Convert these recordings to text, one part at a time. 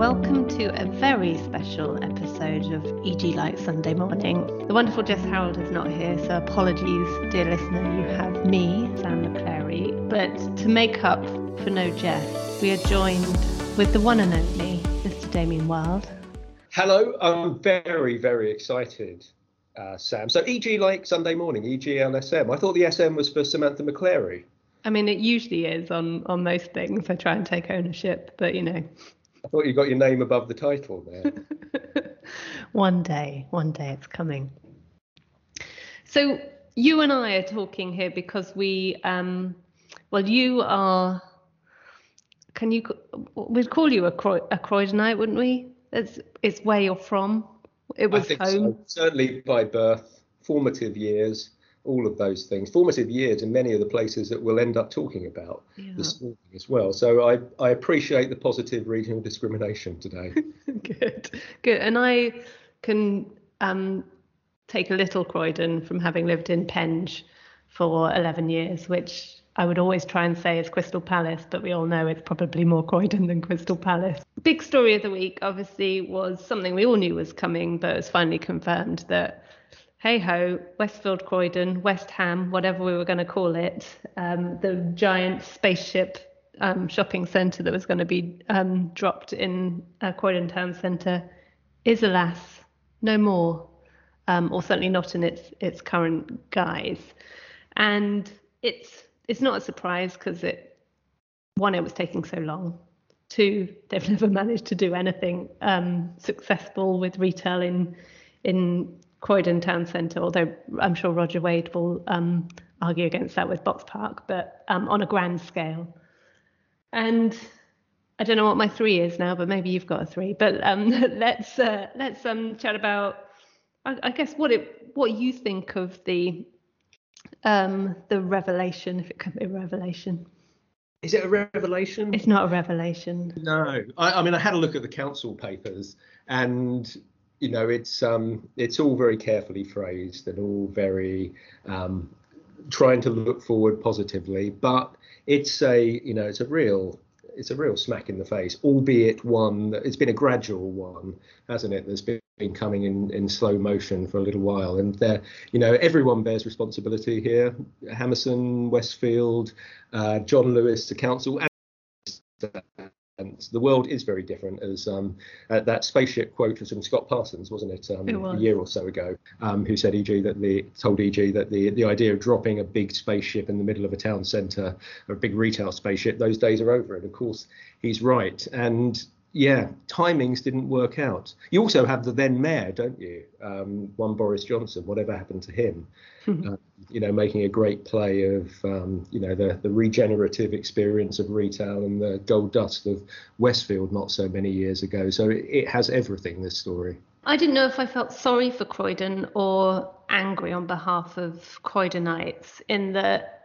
welcome to a very special episode of EG Light Sunday Morning. The wonderful Jess Harold is not here, so apologies, dear listener. You have me, Sam McClary. But to make up for no Jess, we are joined with the one and only Mr. Damian Wild. Hello, I'm very, very excited, uh, Sam. So EG Light Sunday Morning, EG LSM. I thought the SM was for Samantha McClary. I mean, it usually is on on most things. I try and take ownership, but you know, I thought you got your name above the title there. one day, one day it's coming. So you and I are talking here because we, um, well, you are. Can you? We'd call you a, Croy, a Croydonite, wouldn't we? It's it's where you're from. It was home. So. Certainly by birth, formative years all of those things, formative years in many of the places that we'll end up talking about yeah. this morning as well. So I, I appreciate the positive regional discrimination today. good, good. And I can um, take a little Croydon from having lived in Penge for 11 years, which I would always try and say is Crystal Palace, but we all know it's probably more Croydon than Crystal Palace. Big story of the week, obviously, was something we all knew was coming, but was finally confirmed that hey ho, Westfield Croydon, West Ham, whatever we were going to call it, um, the giant spaceship um, shopping centre that was going to be um, dropped in uh, Croydon Town Centre is alas no more, um, or certainly not in its its current guise. And it's it's not a surprise because it one it was taking so long. Two, they've never managed to do anything um, successful with retail in in Croydon Town Centre, although I'm sure Roger Wade will um, argue against that with Box Park, but um, on a grand scale. And I don't know what my three is now, but maybe you've got a three. But um, let's uh, let's um, chat about, I, I, guess, what it what you think of the um, the revelation, if it can be a revelation. Is it a revelation? It's not a revelation. No, I, I mean I had a look at the council papers, and you know, it's um, it's all very carefully phrased and all very um, trying to look forward positively, but it's a you know it's a real it's a real smack in the face, albeit one that it's been a gradual one, hasn't it? There's been coming in, in slow motion for a little while, and there, you know, everyone bears responsibility here. Hammerson, Westfield, uh, John Lewis, the council, and the world is very different. As um, uh, that spaceship quote was from Scott Parsons, wasn't it, um, it was. a year or so ago, um, who said EG that the told EG that the the idea of dropping a big spaceship in the middle of a town centre, or a big retail spaceship, those days are over. And of course, he's right. And yeah, timings didn't work out. You also have the then mayor, don't you? Um, one Boris Johnson. Whatever happened to him? uh, you know, making a great play of um, you know the the regenerative experience of retail and the gold dust of Westfield not so many years ago. So it, it has everything. This story. I didn't know if I felt sorry for Croydon or angry on behalf of Croydonites in that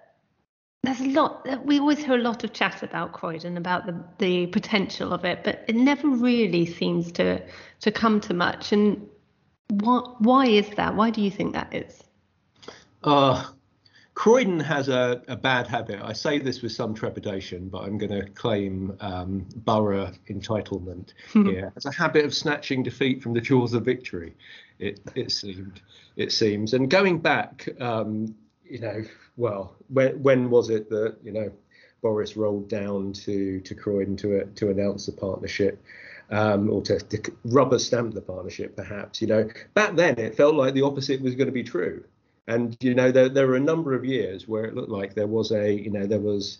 there's a lot we always hear a lot of chat about Croydon about the the potential of it but it never really seems to to come to much and what why is that why do you think that is uh Croydon has a, a bad habit. I say this with some trepidation, but I'm going to claim um, borough entitlement here. Has a habit of snatching defeat from the jaws of victory. It it seemed it seems, and going back, um, you know, well, when when was it that you know Boris rolled down to to Croydon to to announce the partnership? Um, or to, to, rubber stamp the partnership, perhaps. You know, back then it felt like the opposite was going to be true, and you know there there were a number of years where it looked like there was a you know there was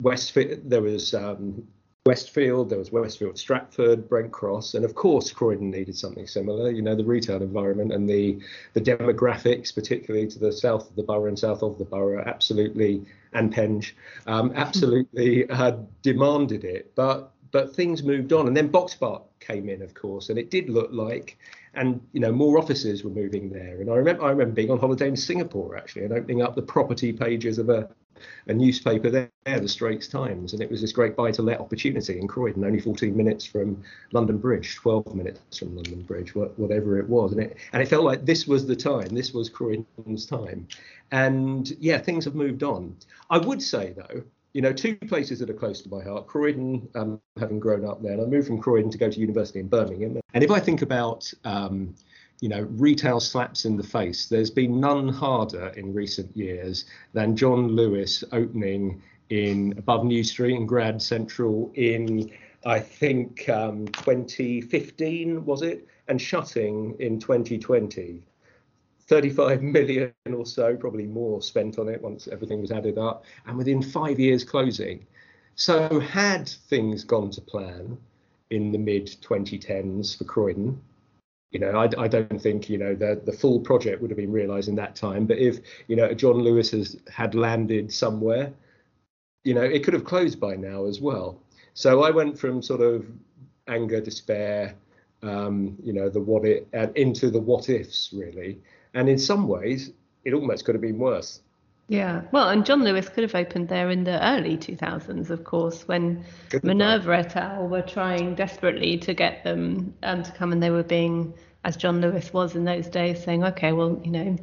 West there was um, Westfield, there was Westfield Stratford, Brent Cross, and of course Croydon needed something similar. You know, the retail environment and the the demographics, particularly to the south of the borough and south of the borough, absolutely and Penge, um, absolutely uh, demanded it. But but things moved on, and then Box Park came in, of course, and it did look like, and you know, more offices were moving there. And I remember I remember being on holiday in Singapore actually, and opening up the property pages of a a newspaper there, the Straits Times, and it was this great buy to let opportunity in Croydon, only 14 minutes from London Bridge, 12 minutes from London Bridge, whatever it was. And it, and it felt like this was the time, this was Croydon's time. And yeah, things have moved on. I would say, though, you know, two places that are close to my heart. Croydon, um, having grown up there, and I moved from Croydon to go to university in Birmingham. And if I think about, um, you know, retail slaps in the face, there's been none harder in recent years than John Lewis opening in above New Street and Grand Central in, I think, um, 2015 was it, and shutting in 2020. 35 million or so, probably more, spent on it once everything was added up, and within five years closing. So, had things gone to plan in the mid 2010s for Croydon, you know, I, I, don't think you know the the full project would have been realised in that time. But if you know John Lewis has had landed somewhere, you know, it could have closed by now as well. So I went from sort of anger, despair, um, you know, the what it, and into the what ifs really. And in some ways, it almost could have been worse. Yeah, well, and John Lewis could have opened there in the early 2000s, of course, when Minerva et al. were trying desperately to get them um, to come, and they were being, as John Lewis was in those days, saying, "Okay, well, you know,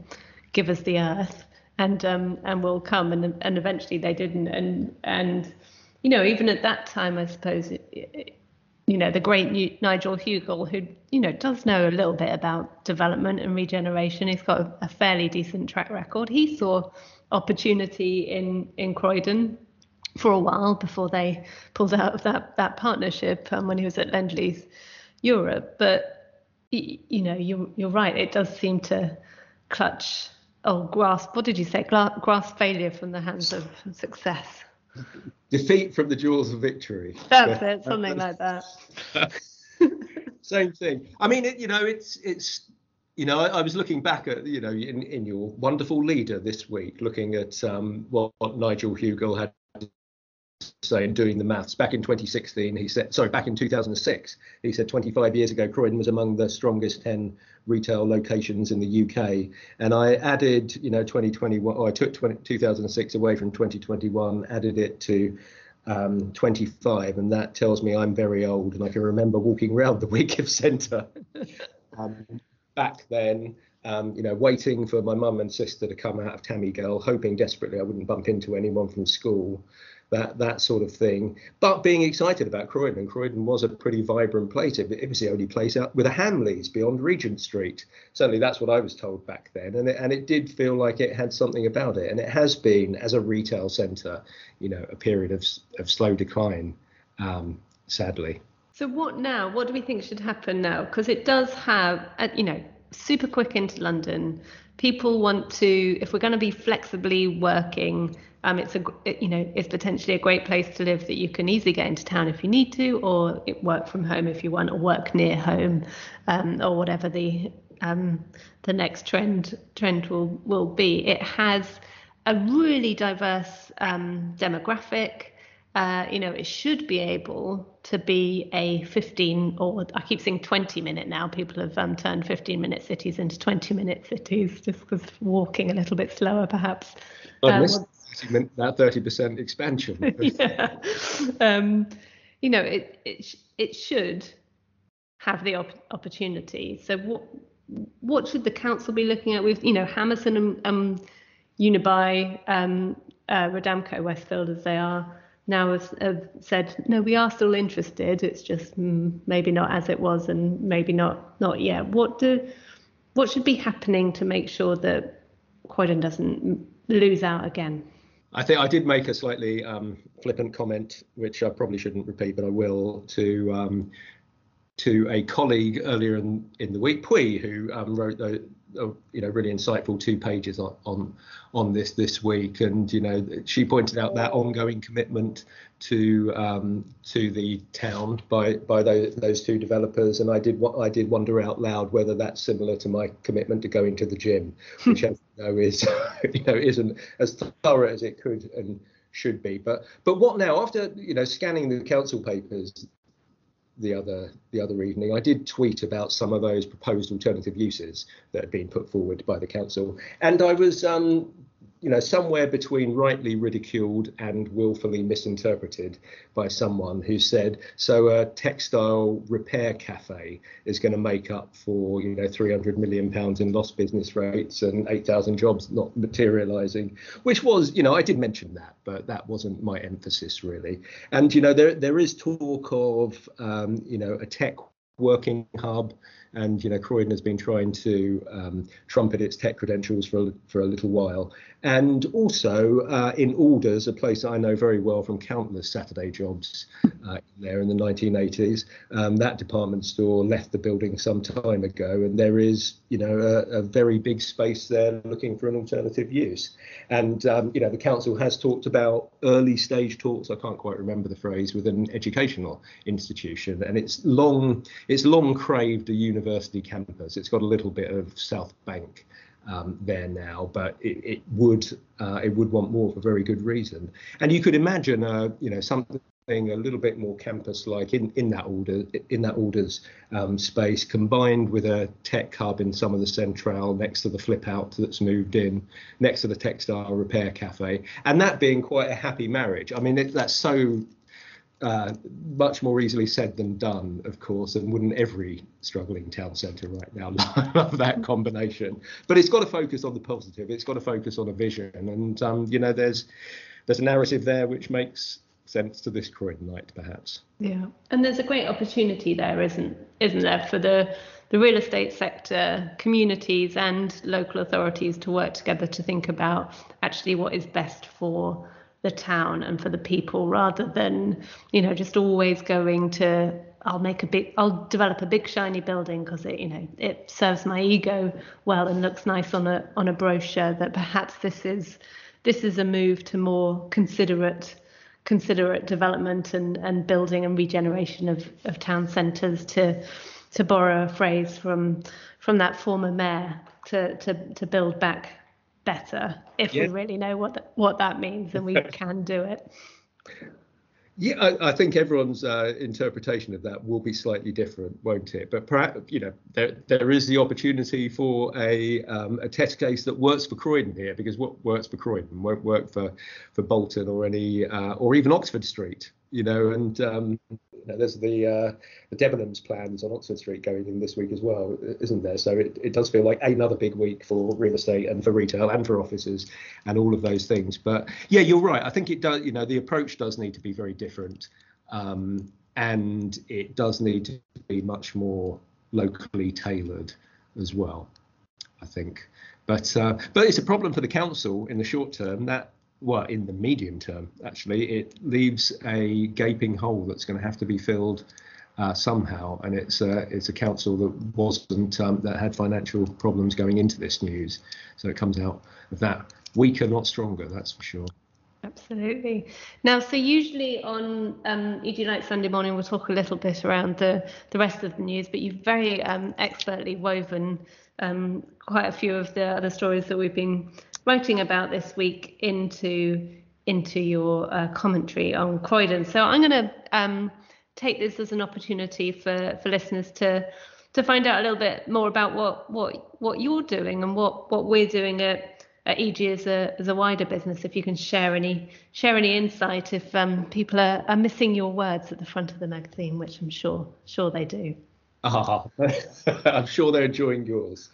give us the earth, and um, and we'll come," and and eventually they didn't, and and you know, even at that time, I suppose it, it, you know, the great Nigel Hugill, who, you know, does know a little bit about development and regeneration. He's got a, fairly decent track record. He saw opportunity in, in Croydon for a while before they pulled out of that, that partnership um, when he was at Lend-Lease Europe. But, you know, you're, you're right. It does seem to clutch, oh, grasp, what did you say? Grasp failure from the hands of success defeat from the jewels of victory. That's it, something like that. Same thing. I mean, it, you know, it's it's you know, I, I, was looking back at you know in, in your wonderful leader this week, looking at um, what, what Nigel Hugill had saying doing the maths. Back in 2016 he said sorry back in 2006 he said 25 years ago croydon was among the strongest 10 retail locations in the uk and i added you know 2021 or i took 20, 2006 away from 2021 added it to um, 25 and that tells me i'm very old and i can remember walking around the Whitgift centre um, back then um, you know, waiting for my mum and sister to come out of Tammy Girl, hoping desperately I wouldn't bump into anyone from school that that sort of thing. But being excited about Croydon, Croydon was a pretty vibrant place. It, it was the only place out with a Hamleys beyond Regent Street. Certainly, that's what I was told back then, and it, and it did feel like it had something about it. And it has been, as a retail centre, you know, a period of of slow decline, um, sadly. So what now? What do we think should happen now? Because it does have, uh, you know, super quick into London. People want to, if we're going to be flexibly working um, it's a you know it's potentially a great place to live that you can easily get into town if you need to, or work from home if you want, or work near home, um, or whatever the um, the next trend trend will will be. It has a really diverse um, demographic. Uh, you know, it should be able to be a 15 or I keep saying 20 minute now. People have um, turned 15 minute cities into 20 minute cities just because walking a little bit slower, perhaps. Um, that 30% expansion. yeah. Um, you know, it, it, it should have the op- opportunity. So what what should the council be looking at with, you know, Hammerson and um, Unibail, um, uh, Rodamco, Westfield as they are now has, have said, no, we are still interested. It's just mm, maybe not as it was and maybe not not yet. What do what should be happening to make sure that Croydon doesn't lose out again? I think I did make a slightly um, flippant comment, which I probably shouldn't repeat, but I will, to um, to a colleague earlier in, in the week, Pui, who um, wrote the, you know really insightful two pages on, on on this this week, and you know she pointed out that ongoing commitment to um, to the town by by those those two developers, and I did what I did wonder out loud whether that's similar to my commitment to going to the gym, which you know is you know isn't as thorough as it could and should be. But but what now? After you know scanning the council papers, the other the other evening. I did tweet about some of those proposed alternative uses that had been put forward by the council, and I was um, you know, somewhere between rightly ridiculed and willfully misinterpreted by someone who said, so a textile repair cafe is going to make up for, you know, 300 million pounds in lost business rates and 8,000 jobs not materializing, which was, you know, I did mention that, but that wasn't my emphasis really. And, you know, there there is talk of, um, you know, a tech working hub and you know Croydon has been trying to um, trumpet its tech credentials for a, for a little while. And also uh, in Alders, a place I know very well from countless Saturday jobs uh, there in the 1980s, um, that department store left the building some time ago, and there is you know a, a very big space there looking for an alternative use. And um, you know the council has talked about early stage talks. I can't quite remember the phrase with an educational institution, and it's long it's long craved a university university campus. It's got a little bit of South Bank um, there now, but it, it would uh, it would want more for very good reason. And you could imagine, uh, you know, something a little bit more campus-like in, in that order in that Alders um, space, combined with a tech hub in some of the central next to the flip out that's moved in, next to the textile repair cafe, and that being quite a happy marriage. I mean, it, that's so uh, much more easily said than done, of course, and wouldn't every struggling town centre right now love that combination? But it's got to focus on the positive. It's got to focus on a vision, and um, you know, there's there's a narrative there which makes sense to this Croydonite, perhaps. Yeah, and there's a great opportunity there, isn't isn't there, for the the real estate sector, communities, and local authorities to work together to think about actually what is best for the town and for the people rather than you know just always going to I'll make a big I'll develop a big shiny building because it you know it serves my ego well and looks nice on a on a brochure that perhaps this is this is a move to more considerate considerate development and and building and regeneration of of town centres to to borrow a phrase from from that former mayor to to to build back better if yeah. we really know what th- what that means and we can do it. Yeah, I, I think everyone's uh, interpretation of that will be slightly different, won't it? But perhaps you know there there is the opportunity for a um, a test case that works for Croydon here, because what works for Croydon won't work for for Bolton or any uh, or even Oxford Street, you know. And um, you know, there's the uh, the Debenhams plans on Oxford Street going in this week as well, isn't there? So it, it does feel like another big week for real estate and for retail and for offices and all of those things. But yeah, you're right. I think it does. You know, the approach does need to be very different, um, and it does need to be much more locally tailored as well. I think. But uh, but it's a problem for the council in the short term that well, in the medium term, actually, it leaves a gaping hole that's going to have to be filled uh, somehow. And it's a, it's a council that wasn't um, that had financial problems going into this news, so it comes out of that weaker, not stronger. That's for sure. Absolutely. Now, so usually on um, EG Light Sunday morning, we'll talk a little bit around the, the rest of the news, but you've very um, expertly woven um, quite a few of the other stories that we've been writing about this week into into your uh, commentary on Croydon. So I'm going to um, take this as an opportunity for for listeners to to find out a little bit more about what what what you're doing and what what we're doing at, at EG as a as a wider business. If you can share any share any insight if um, people are, are missing your words at the front of the magazine, which I'm sure sure they do. Ah, I'm sure they're enjoying yours.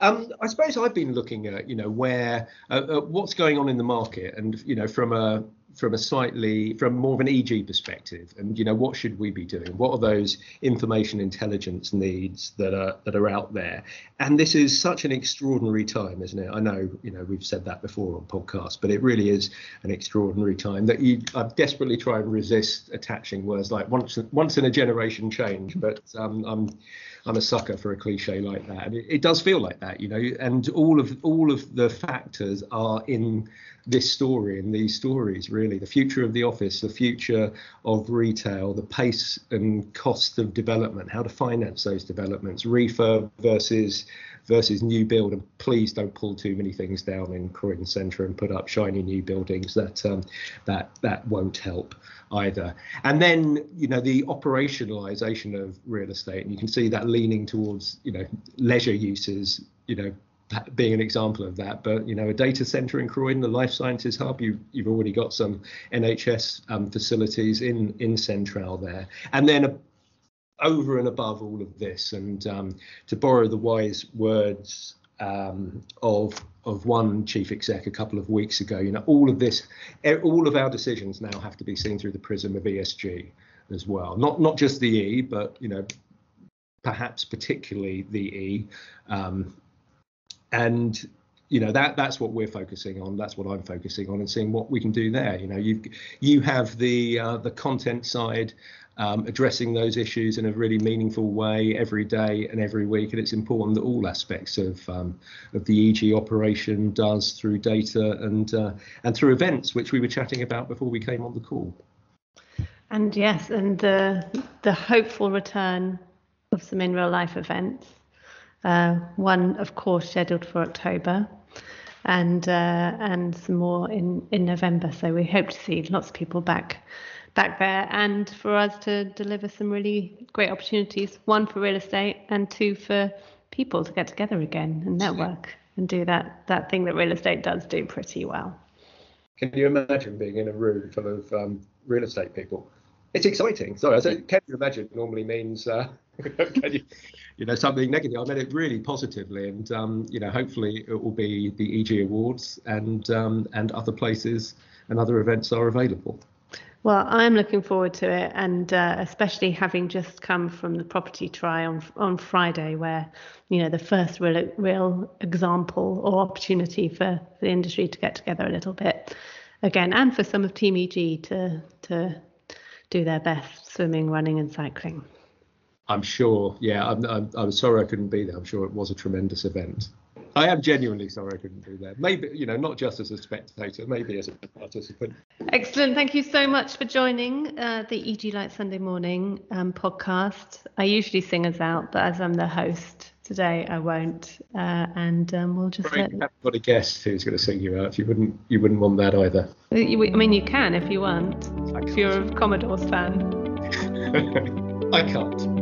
Um, I suppose I've been looking at, you know, where uh, uh, what's going on in the market, and you know, from a from a slightly from more of an EG perspective, and you know, what should we be doing? What are those information intelligence needs that are that are out there? And this is such an extraordinary time, isn't it? I know, you know, we've said that before on podcasts, but it really is an extraordinary time that you I desperately try and resist attaching words like once once in a generation change, but um, I'm I'm a sucker for a cliche like that. And it, it, does feel like that, you know. And all of all of the factors are in this story and these stories really. The future of the office, the future of retail, the pace and cost of development, how to finance those developments, refurb versus versus new build. And please don't pull too many things down in Croydon Centre and put up shiny new buildings. That um, that that won't help either. And then you know the operationalisation of real estate, and you can see that leaning towards you know leisure uses. You know being an example of that. But you know, a data center in Croydon, a life sciences hub, you, you've already got some NHS um, facilities in in Central there, and then a, over and above all of this, and um, to borrow the wise words um, of of one chief exec a couple of weeks ago, you know, all of this, all of our decisions now have to be seen through the prism of ESG as well. Not not just the E, but you know, perhaps particularly the E. Um, and you know that that's what we're focusing on. That's what I'm focusing on, and seeing what we can do there. You know, you you have the uh, the content side. Um, addressing those issues in a really meaningful way every day and every week. And it's important that all aspects of um, of the EG operation does through data and uh, and through events, which we were chatting about before we came on the call. And yes, and the the hopeful return of some in real life events. Uh, one, of course, scheduled for October, and uh, and some more in in November. So we hope to see lots of people back back there, and for us to deliver some really great opportunities. One for real estate, and two for people to get together again and network and do that that thing that real estate does do pretty well. Can you imagine being in a room full of um, real estate people? It's exciting. Sorry, I said, can you imagine normally means uh, you, you, know something negative. I meant it really positively, and um, you know hopefully it will be the EG Awards and um, and other places and other events are available. Well, I'm looking forward to it, and uh, especially having just come from the property try on on Friday, where you know the first real real example or opportunity for the industry to get together a little bit again, and for some of Team EG to to do their best swimming, running, and cycling. I'm sure. Yeah, I'm, I'm, I'm sorry I couldn't be there. I'm sure it was a tremendous event. I am genuinely sorry I couldn't be there. Maybe, you know, not just as a spectator, maybe as a participant. Excellent. Thank you so much for joining uh, the EG Light Sunday Morning um, podcast. I usually sing us out, but as I'm the host today, I won't. Uh, and um, we'll just. Let... You haven't got a guest who's going to sing you out. You wouldn't. You wouldn't want that either. I mean, you can if you want. If you're a Commodores fan. I can't.